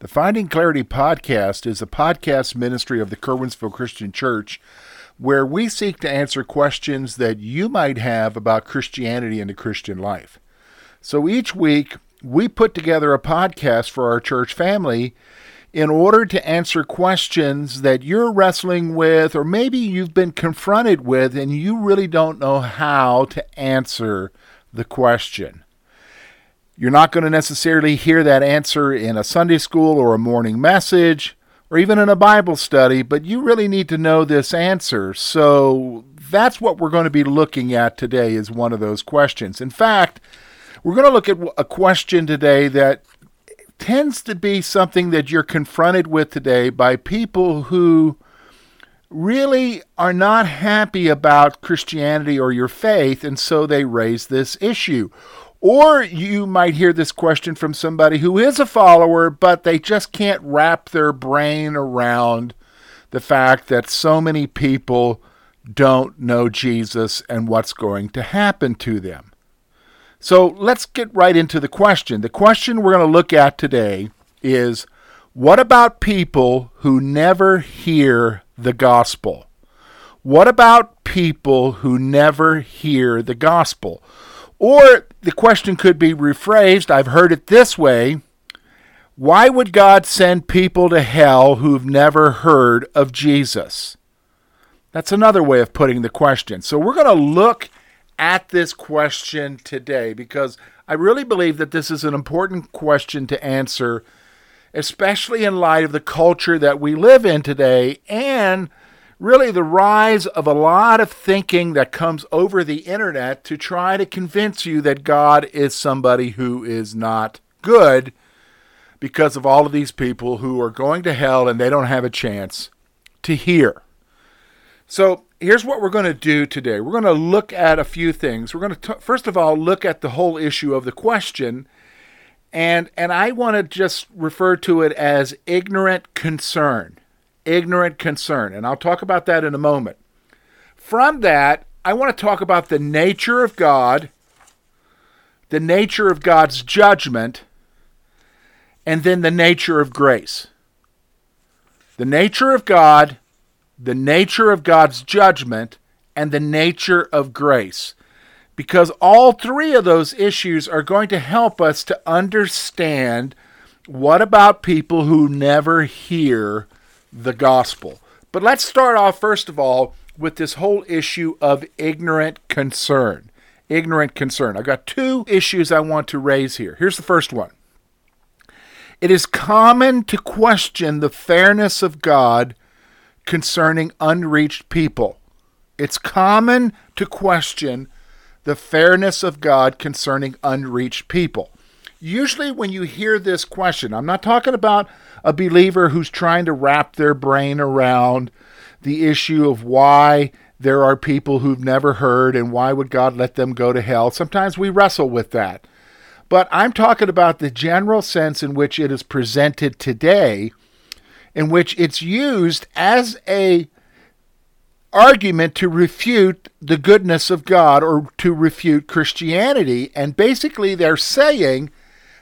The Finding Clarity podcast is a podcast ministry of the Curwensville Christian Church where we seek to answer questions that you might have about Christianity and the Christian life. So each week, we put together a podcast for our church family in order to answer questions that you're wrestling with, or maybe you've been confronted with, and you really don't know how to answer the question. You're not going to necessarily hear that answer in a Sunday school or a morning message or even in a Bible study, but you really need to know this answer. So that's what we're going to be looking at today is one of those questions. In fact, we're going to look at a question today that tends to be something that you're confronted with today by people who really are not happy about Christianity or your faith, and so they raise this issue. Or you might hear this question from somebody who is a follower, but they just can't wrap their brain around the fact that so many people don't know Jesus and what's going to happen to them. So let's get right into the question. The question we're going to look at today is what about people who never hear the gospel? What about people who never hear the gospel? Or the question could be rephrased I've heard it this way Why would God send people to hell who've never heard of Jesus? That's another way of putting the question. So we're going to look at this question today because I really believe that this is an important question to answer, especially in light of the culture that we live in today and really the rise of a lot of thinking that comes over the internet to try to convince you that God is somebody who is not good because of all of these people who are going to hell and they don't have a chance to hear. So, here's what we're going to do today. We're going to look at a few things. We're going to t- first of all look at the whole issue of the question and and I want to just refer to it as ignorant concern ignorant concern. And I'll talk about that in a moment. From that, I want to talk about the nature of God, the nature of God's judgment, and then the nature of grace. The nature of God, the nature of God's judgment, and the nature of grace. Because all three of those issues are going to help us to understand what about people who never hear the gospel. But let's start off, first of all, with this whole issue of ignorant concern. Ignorant concern. I've got two issues I want to raise here. Here's the first one It is common to question the fairness of God concerning unreached people. It's common to question the fairness of God concerning unreached people. Usually, when you hear this question, I'm not talking about a believer who's trying to wrap their brain around the issue of why there are people who've never heard and why would God let them go to hell. Sometimes we wrestle with that. But I'm talking about the general sense in which it is presented today, in which it's used as a argument to refute the goodness of God or to refute Christianity. And basically, they're saying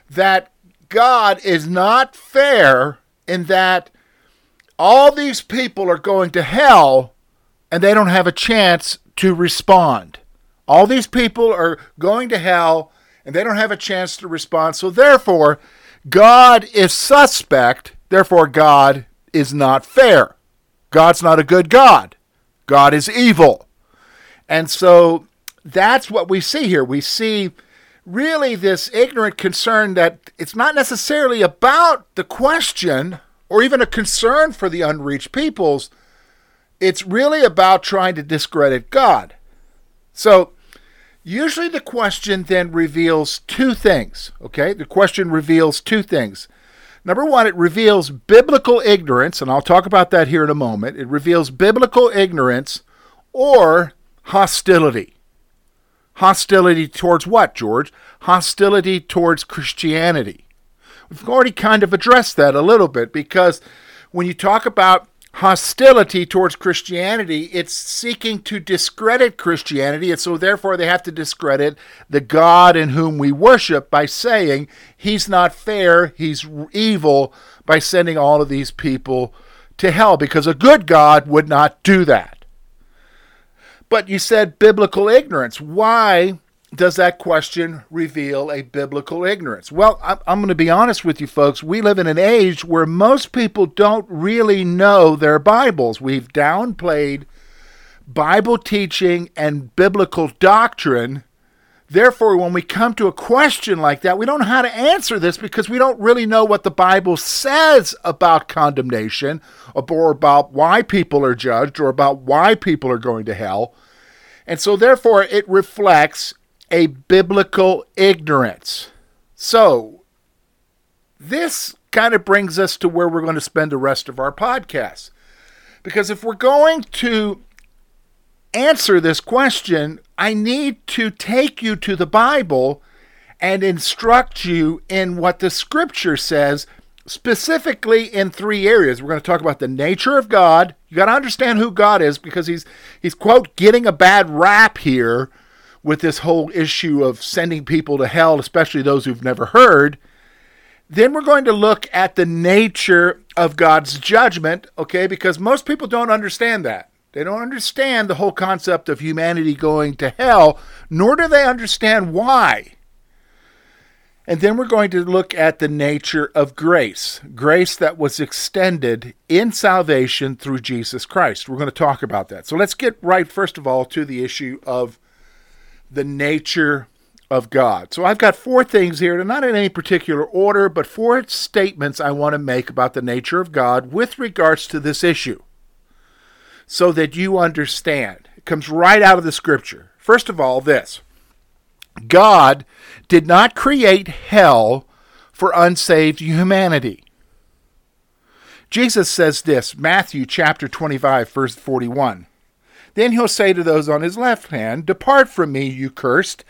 that God is not fair in that all these people are going to hell and they don't have a chance to respond. All these people are going to hell and they don't have a chance to respond. So, therefore, God is suspect. Therefore, God is not fair. God's not a good God. God is evil. And so that's what we see here. We see really this ignorant concern that it's not necessarily about the question or even a concern for the unreached peoples. It's really about trying to discredit God. So, usually the question then reveals two things, okay? The question reveals two things. Number one, it reveals biblical ignorance, and I'll talk about that here in a moment. It reveals biblical ignorance or hostility. Hostility towards what, George? Hostility towards Christianity. We've already kind of addressed that a little bit because when you talk about hostility towards Christianity, it's seeking to discredit Christianity, and so therefore they have to discredit the God in whom we worship by saying he's not fair, he's evil, by sending all of these people to hell, because a good God would not do that. But you said biblical ignorance. Why does that question reveal a biblical ignorance? Well, I'm going to be honest with you folks. We live in an age where most people don't really know their Bibles. We've downplayed Bible teaching and biblical doctrine. Therefore, when we come to a question like that, we don't know how to answer this because we don't really know what the Bible says about condemnation or about why people are judged or about why people are going to hell. And so, therefore, it reflects a biblical ignorance. So, this kind of brings us to where we're going to spend the rest of our podcast. Because if we're going to answer this question, I need to take you to the Bible and instruct you in what the scripture says, specifically in three areas. We're going to talk about the nature of God. You got to understand who God is because he's he's quote getting a bad rap here with this whole issue of sending people to hell, especially those who've never heard. Then we're going to look at the nature of God's judgment, okay? Because most people don't understand that. They don't understand the whole concept of humanity going to hell, nor do they understand why. And then we're going to look at the nature of grace, grace that was extended in salvation through Jesus Christ. We're going to talk about that. So let's get right, first of all, to the issue of the nature of God. So I've got four things here, not in any particular order, but four statements I want to make about the nature of God with regards to this issue so that you understand. It comes right out of the scripture. First of all, this God did not create hell for unsaved humanity. Jesus says this, Matthew chapter 25, verse 41. Then he'll say to those on his left hand, Depart from me, you cursed,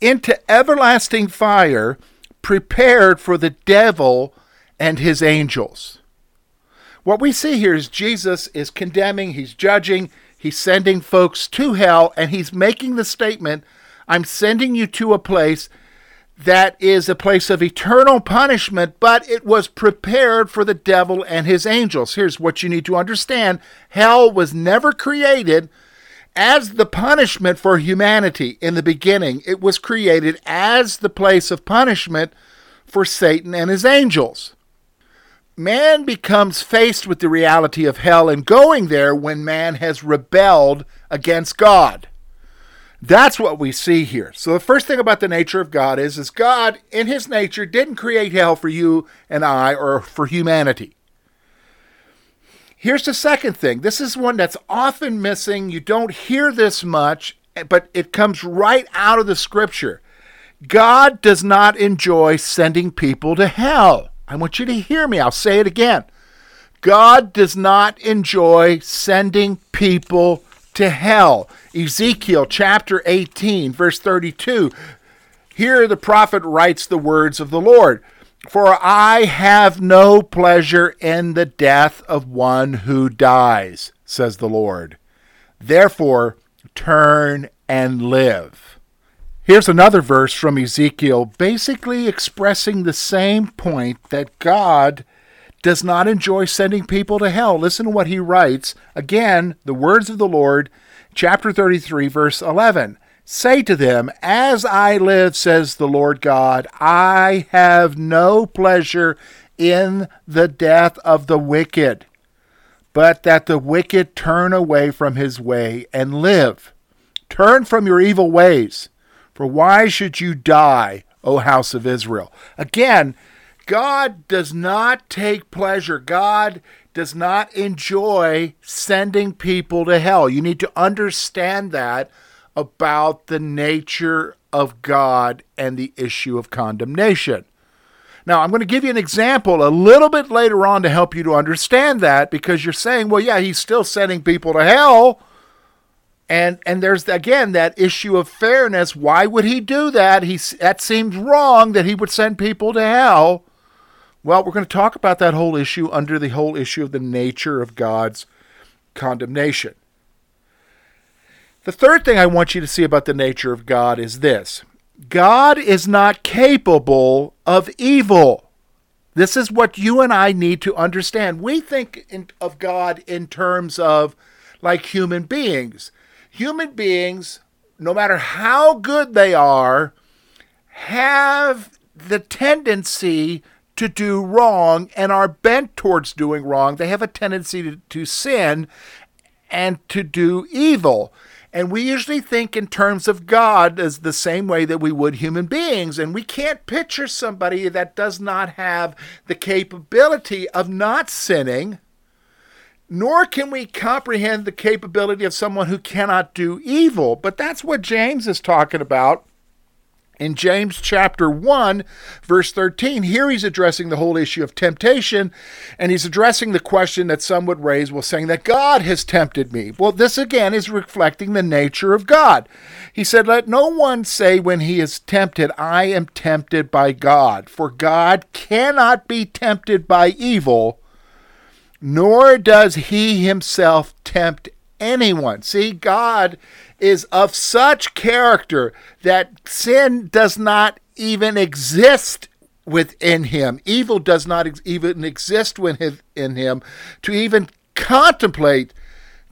into everlasting fire, prepared for the devil and his angels. What we see here is Jesus is condemning, he's judging, he's sending folks to hell, and he's making the statement I'm sending you to a place that is a place of eternal punishment, but it was prepared for the devil and his angels. Here's what you need to understand hell was never created as the punishment for humanity in the beginning. It was created as the place of punishment for Satan and his angels. Man becomes faced with the reality of hell and going there when man has rebelled against God. That's what we see here. So the first thing about the nature of God is is God in his nature didn't create hell for you and I or for humanity. Here's the second thing. This is one that's often missing. You don't hear this much, but it comes right out of the scripture. God does not enjoy sending people to hell. I want you to hear me. I'll say it again. God does not enjoy sending people to hell. Ezekiel chapter 18, verse 32. Here the prophet writes the words of the Lord. For I have no pleasure in the death of one who dies, says the Lord. Therefore, turn and live. Here's another verse from Ezekiel, basically expressing the same point that God does not enjoy sending people to hell. Listen to what he writes. Again, the words of the Lord, chapter 33, verse 11. Say to them, As I live, says the Lord God, I have no pleasure in the death of the wicked, but that the wicked turn away from his way and live. Turn from your evil ways, for why should you die, O house of Israel? Again, God does not take pleasure. God does not enjoy sending people to hell. You need to understand that about the nature of God and the issue of condemnation. Now, I'm going to give you an example a little bit later on to help you to understand that because you're saying, well, yeah, he's still sending people to hell. And and there's again that issue of fairness. Why would he do that? He that seems wrong that he would send people to hell. Well, we're going to talk about that whole issue under the whole issue of the nature of God's condemnation. The third thing I want you to see about the nature of God is this God is not capable of evil. This is what you and I need to understand. We think in, of God in terms of like human beings. Human beings, no matter how good they are, have the tendency to do wrong and are bent towards doing wrong. They have a tendency to, to sin and to do evil. And we usually think in terms of God as the same way that we would human beings. And we can't picture somebody that does not have the capability of not sinning, nor can we comprehend the capability of someone who cannot do evil. But that's what James is talking about in James chapter 1, verse 13, here he's addressing the whole issue of temptation, and he's addressing the question that some would raise, well, saying that God has tempted me. Well, this again is reflecting the nature of God. He said, Let no one say when he is tempted, I am tempted by God, for God cannot be tempted by evil, nor does he himself tempt anyone. See, God is of such character that sin does not even exist within him. Evil does not ex- even exist within him to even contemplate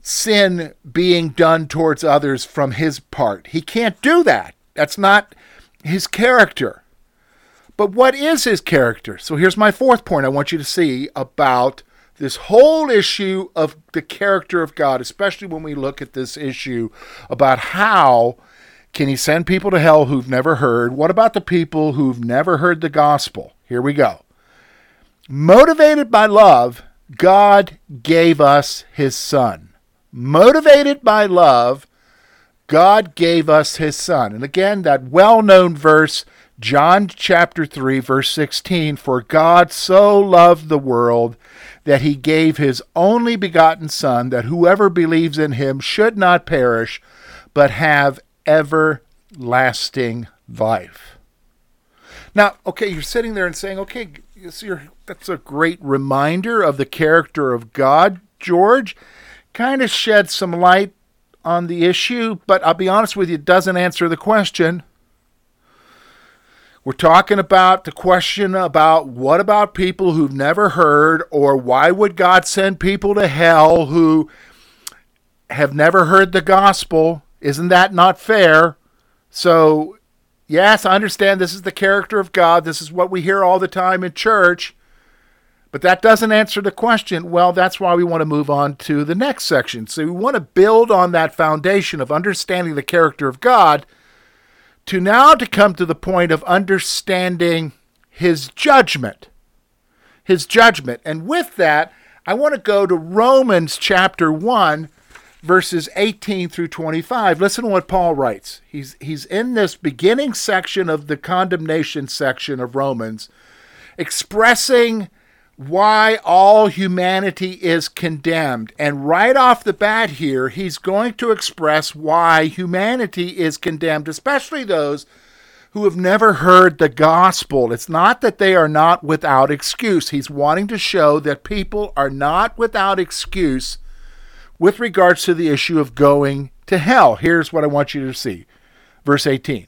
sin being done towards others from his part. He can't do that. That's not his character. But what is his character? So here's my fourth point I want you to see about this whole issue of the character of God, especially when we look at this issue about how can he send people to hell who've never heard? What about the people who've never heard the gospel? Here we go. Motivated by love, God gave us his son. Motivated by love, God gave us his son. And again, that well known verse, John chapter 3, verse 16 For God so loved the world that he gave his only begotten Son, that whoever believes in him should not perish, but have everlasting life. Now, okay, you're sitting there and saying, okay, that's a great reminder of the character of God, George. Kind of shed some light on the issue, but I'll be honest with you, it doesn't answer the question. We're talking about the question about what about people who've never heard, or why would God send people to hell who have never heard the gospel? Isn't that not fair? So, yes, I understand this is the character of God. This is what we hear all the time in church. But that doesn't answer the question. Well, that's why we want to move on to the next section. So we want to build on that foundation of understanding the character of God to now to come to the point of understanding his judgment. His judgment. And with that, I want to go to Romans chapter 1 verses 18 through 25. Listen to what Paul writes. He's he's in this beginning section of the condemnation section of Romans expressing why all humanity is condemned. And right off the bat here, he's going to express why humanity is condemned, especially those who have never heard the gospel. It's not that they are not without excuse. He's wanting to show that people are not without excuse with regards to the issue of going to hell. Here's what I want you to see. Verse 18.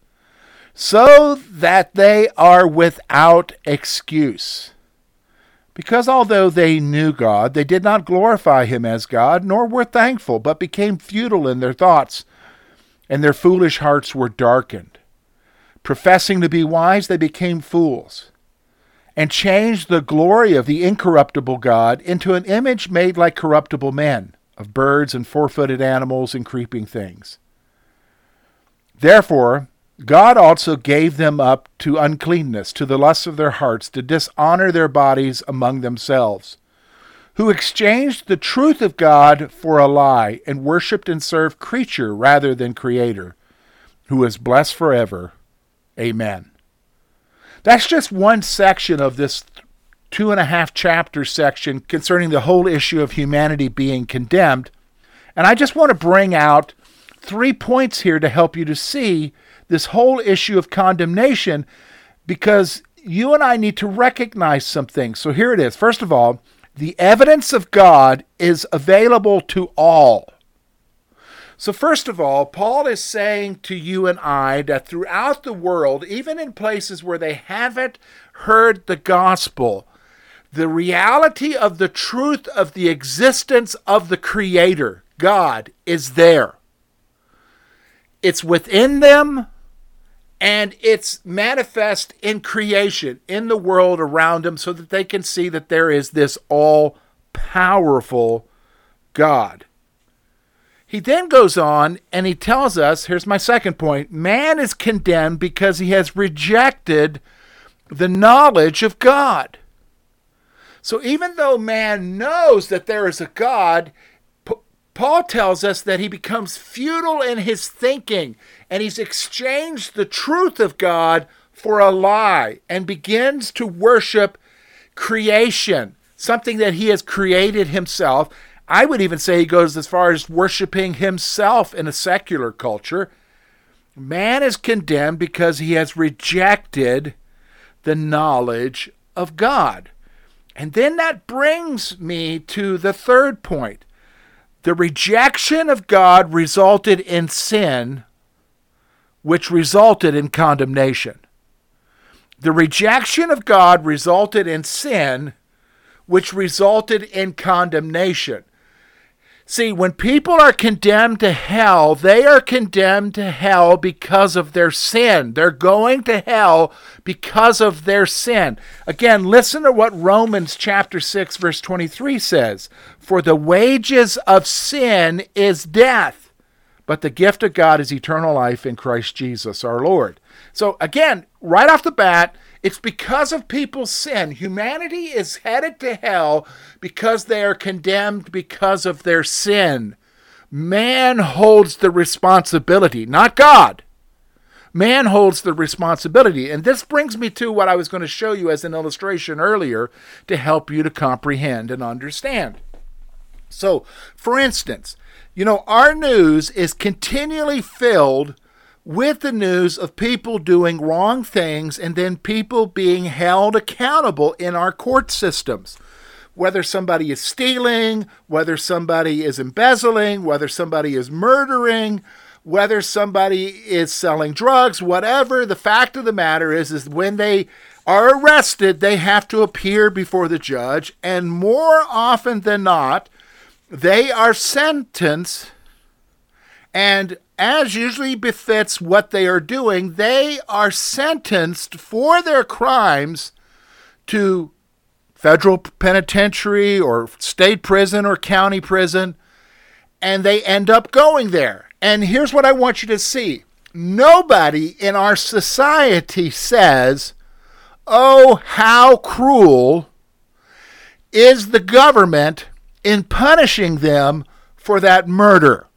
so that they are without excuse. Because although they knew God, they did not glorify him as God, nor were thankful, but became futile in their thoughts, and their foolish hearts were darkened. Professing to be wise, they became fools, and changed the glory of the incorruptible God into an image made like corruptible men, of birds and four footed animals and creeping things. Therefore, God also gave them up to uncleanness, to the lusts of their hearts, to dishonor their bodies among themselves, who exchanged the truth of God for a lie, and worshipped and served creature rather than Creator, who is blessed forever. Amen. That's just one section of this two and a half chapter section concerning the whole issue of humanity being condemned. And I just want to bring out three points here to help you to see this whole issue of condemnation because you and I need to recognize some things. So here it is. First of all, the evidence of God is available to all. So, first of all, Paul is saying to you and I that throughout the world, even in places where they haven't heard the gospel, the reality of the truth of the existence of the Creator, God, is there. It's within them and it's manifest in creation, in the world around them, so that they can see that there is this all powerful God. He then goes on and he tells us here's my second point man is condemned because he has rejected the knowledge of God. So even though man knows that there is a God, Paul tells us that he becomes futile in his thinking and he's exchanged the truth of God for a lie and begins to worship creation, something that he has created himself I would even say he goes as far as worshiping himself in a secular culture. Man is condemned because he has rejected the knowledge of God. And then that brings me to the third point. The rejection of God resulted in sin, which resulted in condemnation. The rejection of God resulted in sin, which resulted in condemnation. See, when people are condemned to hell, they are condemned to hell because of their sin. They're going to hell because of their sin. Again, listen to what Romans chapter 6 verse 23 says, "For the wages of sin is death, but the gift of God is eternal life in Christ Jesus our Lord." So again, right off the bat, it's because of people's sin. Humanity is headed to hell because they are condemned because of their sin. Man holds the responsibility, not God. Man holds the responsibility. And this brings me to what I was going to show you as an illustration earlier to help you to comprehend and understand. So, for instance, you know, our news is continually filled with the news of people doing wrong things and then people being held accountable in our court systems. Whether somebody is stealing, whether somebody is embezzling, whether somebody is murdering, whether somebody is selling drugs, whatever, the fact of the matter is is when they are arrested, they have to appear before the judge and more often than not, they are sentenced and as usually befits what they are doing, they are sentenced for their crimes to federal penitentiary or state prison or county prison, and they end up going there. And here's what I want you to see nobody in our society says, Oh, how cruel is the government in punishing them for that murder.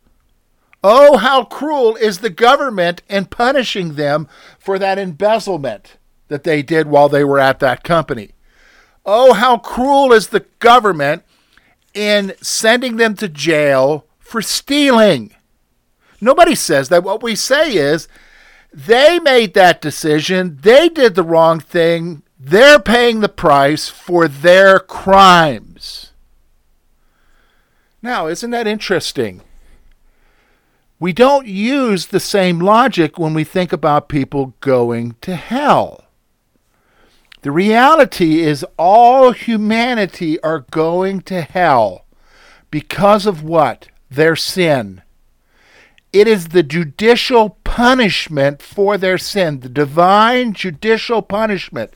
Oh, how cruel is the government in punishing them for that embezzlement that they did while they were at that company. Oh, how cruel is the government in sending them to jail for stealing. Nobody says that. What we say is they made that decision, they did the wrong thing, they're paying the price for their crimes. Now, isn't that interesting? We don't use the same logic when we think about people going to hell. The reality is, all humanity are going to hell because of what? Their sin. It is the judicial punishment for their sin, the divine judicial punishment.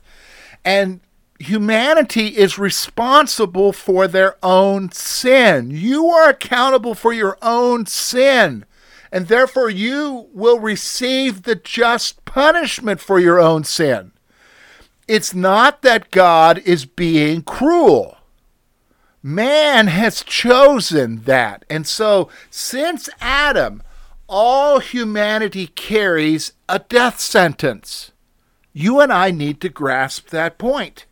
And humanity is responsible for their own sin. You are accountable for your own sin, and therefore you will receive the just punishment for your own sin. It's not that God is being cruel. Man has chosen that. And so, since Adam, all humanity carries a death sentence. You and I need to grasp that point.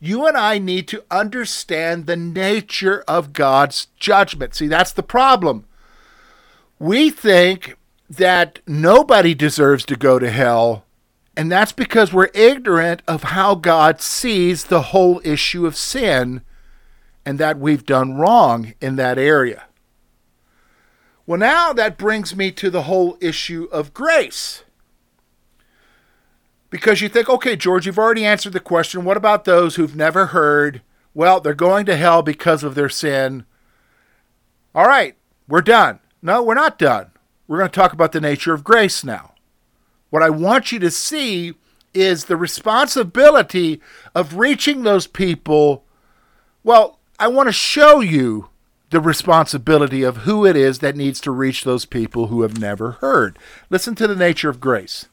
You and I need to understand the nature of God's judgment. See, that's the problem. We think that nobody deserves to go to hell, and that's because we're ignorant of how God sees the whole issue of sin and that we've done wrong in that area. Well, now that brings me to the whole issue of grace. Because you think, okay, George, you've already answered the question. What about those who've never heard? Well, they're going to hell because of their sin. All right, we're done. No, we're not done. We're going to talk about the nature of grace now. What I want you to see is the responsibility of reaching those people. Well, I want to show you the responsibility of who it is that needs to reach those people who have never heard. Listen to the nature of grace.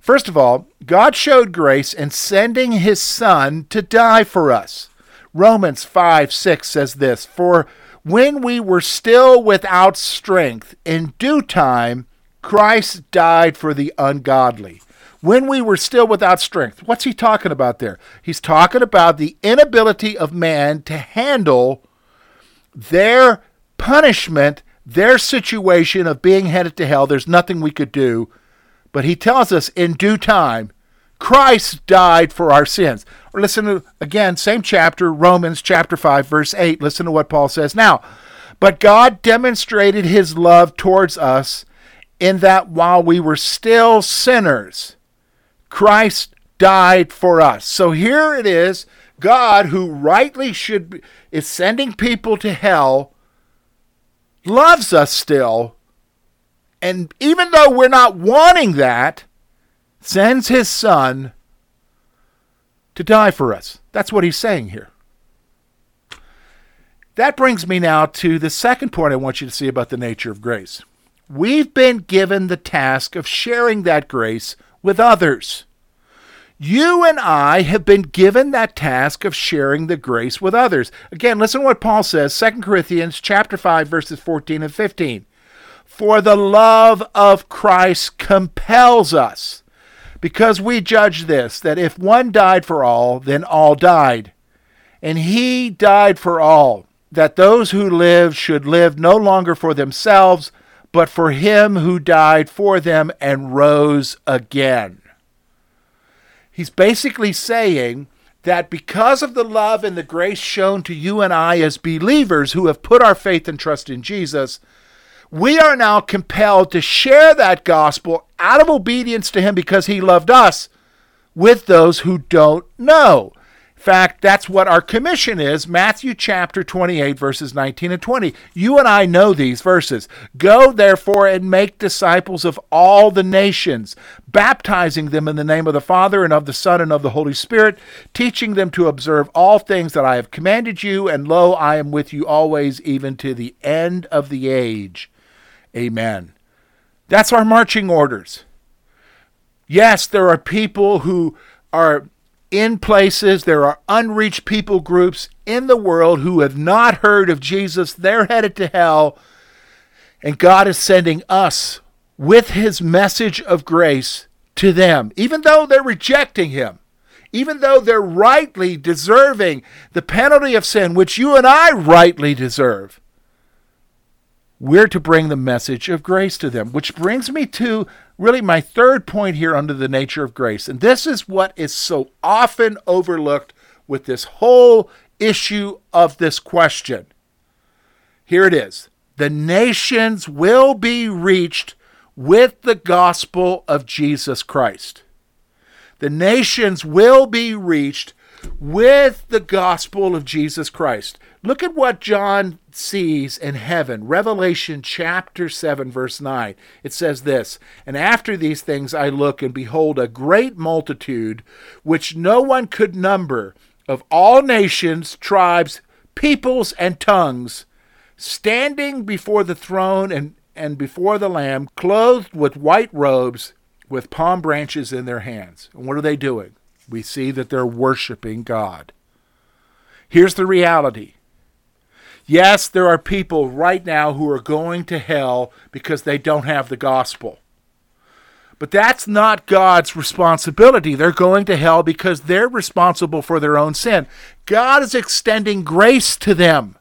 First of all, God showed grace in sending his Son to die for us. Romans 5 6 says this For when we were still without strength, in due time, Christ died for the ungodly when we were still without strength. What's he talking about there? He's talking about the inability of man to handle their punishment, their situation of being headed to hell. There's nothing we could do. But he tells us in due time, Christ died for our sins. Listen to, again, same chapter, Romans chapter 5, verse 8. Listen to what Paul says. Now, but God demonstrated his love towards us in that while we were still sinners, Christ died for us. So here it is God, who rightly should be, is sending people to hell, loves us still. And even though we're not wanting that, sends his son to die for us. That's what he's saying here. That brings me now to the second point I want you to see about the nature of grace. We've been given the task of sharing that grace with others. You and I have been given that task of sharing the grace with others. Again, listen to what Paul says, 2 Corinthians chapter 5 verses 14 and 15. For the love of Christ compels us, because we judge this that if one died for all, then all died. And he died for all, that those who live should live no longer for themselves, but for him who died for them and rose again. He's basically saying that because of the love and the grace shown to you and I as believers who have put our faith and trust in Jesus, we are now compelled to share that gospel out of obedience to Him because He loved us with those who don't know In fact, that's what our commission is Matthew chapter 28, verses 19 and 20. You and I know these verses. Go, therefore, and make disciples of all the nations, baptizing them in the name of the Father, and of the Son, and of the Holy Spirit, teaching them to observe all things that I have commanded you, and lo, I am with you always, even to the end of the age. Amen. That's our marching orders. Yes, there are people who are in places. There are unreached people groups in the world who have not heard of Jesus. They're headed to hell. And God is sending us with his message of grace to them, even though they're rejecting him, even though they're rightly deserving the penalty of sin, which you and I rightly deserve. We're to bring the message of grace to them, which brings me to really my third point here under the nature of grace. And this is what is so often overlooked with this whole issue of this question. Here it is The nations will be reached with the gospel of Jesus Christ. The nations will be reached with the gospel of Jesus Christ. Look at what John sees in heaven. Revelation chapter 7, verse 9. It says this And after these things I look, and behold, a great multitude, which no one could number, of all nations, tribes, peoples, and tongues, standing before the throne and, and before the Lamb, clothed with white robes, with palm branches in their hands. And what are they doing? We see that they're worshiping God. Here's the reality. Yes, there are people right now who are going to hell because they don't have the gospel. But that's not God's responsibility. They're going to hell because they're responsible for their own sin. God is extending grace to them.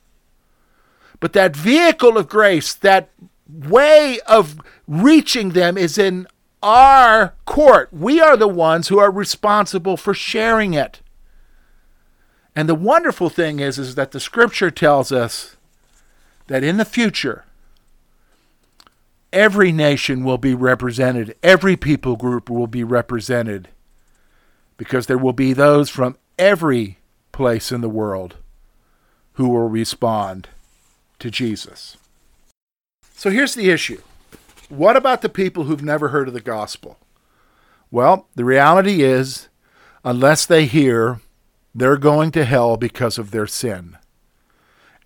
But that vehicle of grace, that way of reaching them, is in our court. We are the ones who are responsible for sharing it. And the wonderful thing is, is that the scripture tells us that in the future, every nation will be represented, every people group will be represented, because there will be those from every place in the world who will respond to Jesus. So here's the issue what about the people who've never heard of the gospel? Well, the reality is, unless they hear, they're going to hell because of their sin.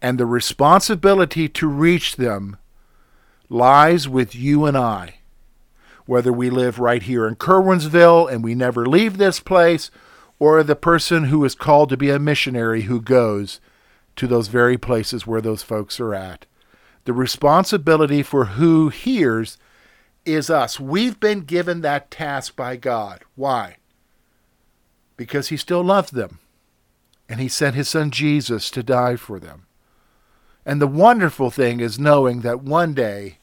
And the responsibility to reach them lies with you and I. Whether we live right here in Curwensville and we never leave this place, or the person who is called to be a missionary who goes to those very places where those folks are at. The responsibility for who hears is us. We've been given that task by God. Why? Because He still loved them. And He sent His Son Jesus to die for them. And the wonderful thing is knowing that one day,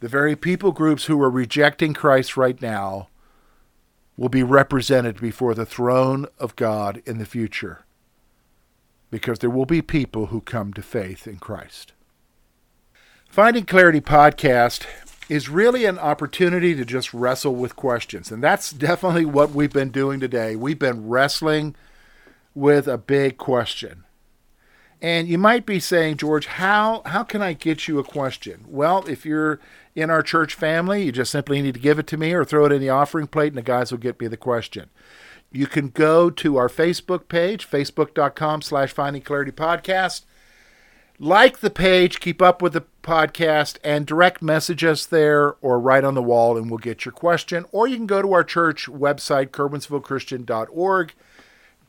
the very people groups who are rejecting Christ right now will be represented before the throne of God in the future. Because there will be people who come to faith in Christ. Finding Clarity podcast is really an opportunity to just wrestle with questions. And that's definitely what we've been doing today. We've been wrestling with a big question. And you might be saying, George, how, how can I get you a question? Well, if you're in our church family, you just simply need to give it to me or throw it in the offering plate, and the guys will get me the question. You can go to our Facebook page, facebook.com slash finding clarity podcast like the page, keep up with the podcast, and direct message us there or write on the wall, and we'll get your question. Or you can go to our church website, curwensvillechristian.org.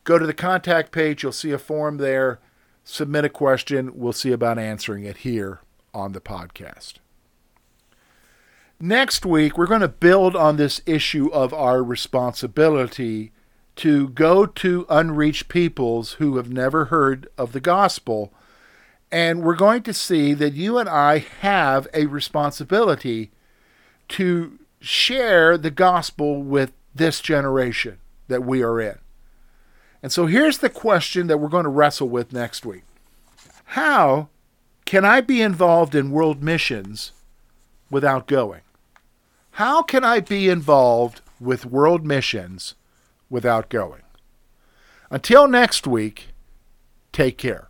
Go to the contact page, you'll see a form there. Submit a question. We'll see about answering it here on the podcast. Next week, we're going to build on this issue of our responsibility to go to unreached peoples who have never heard of the gospel and we're going to see that you and I have a responsibility to share the gospel with this generation that we are in. And so here's the question that we're going to wrestle with next week How can I be involved in world missions without going? How can I be involved with world missions without going? Until next week, take care.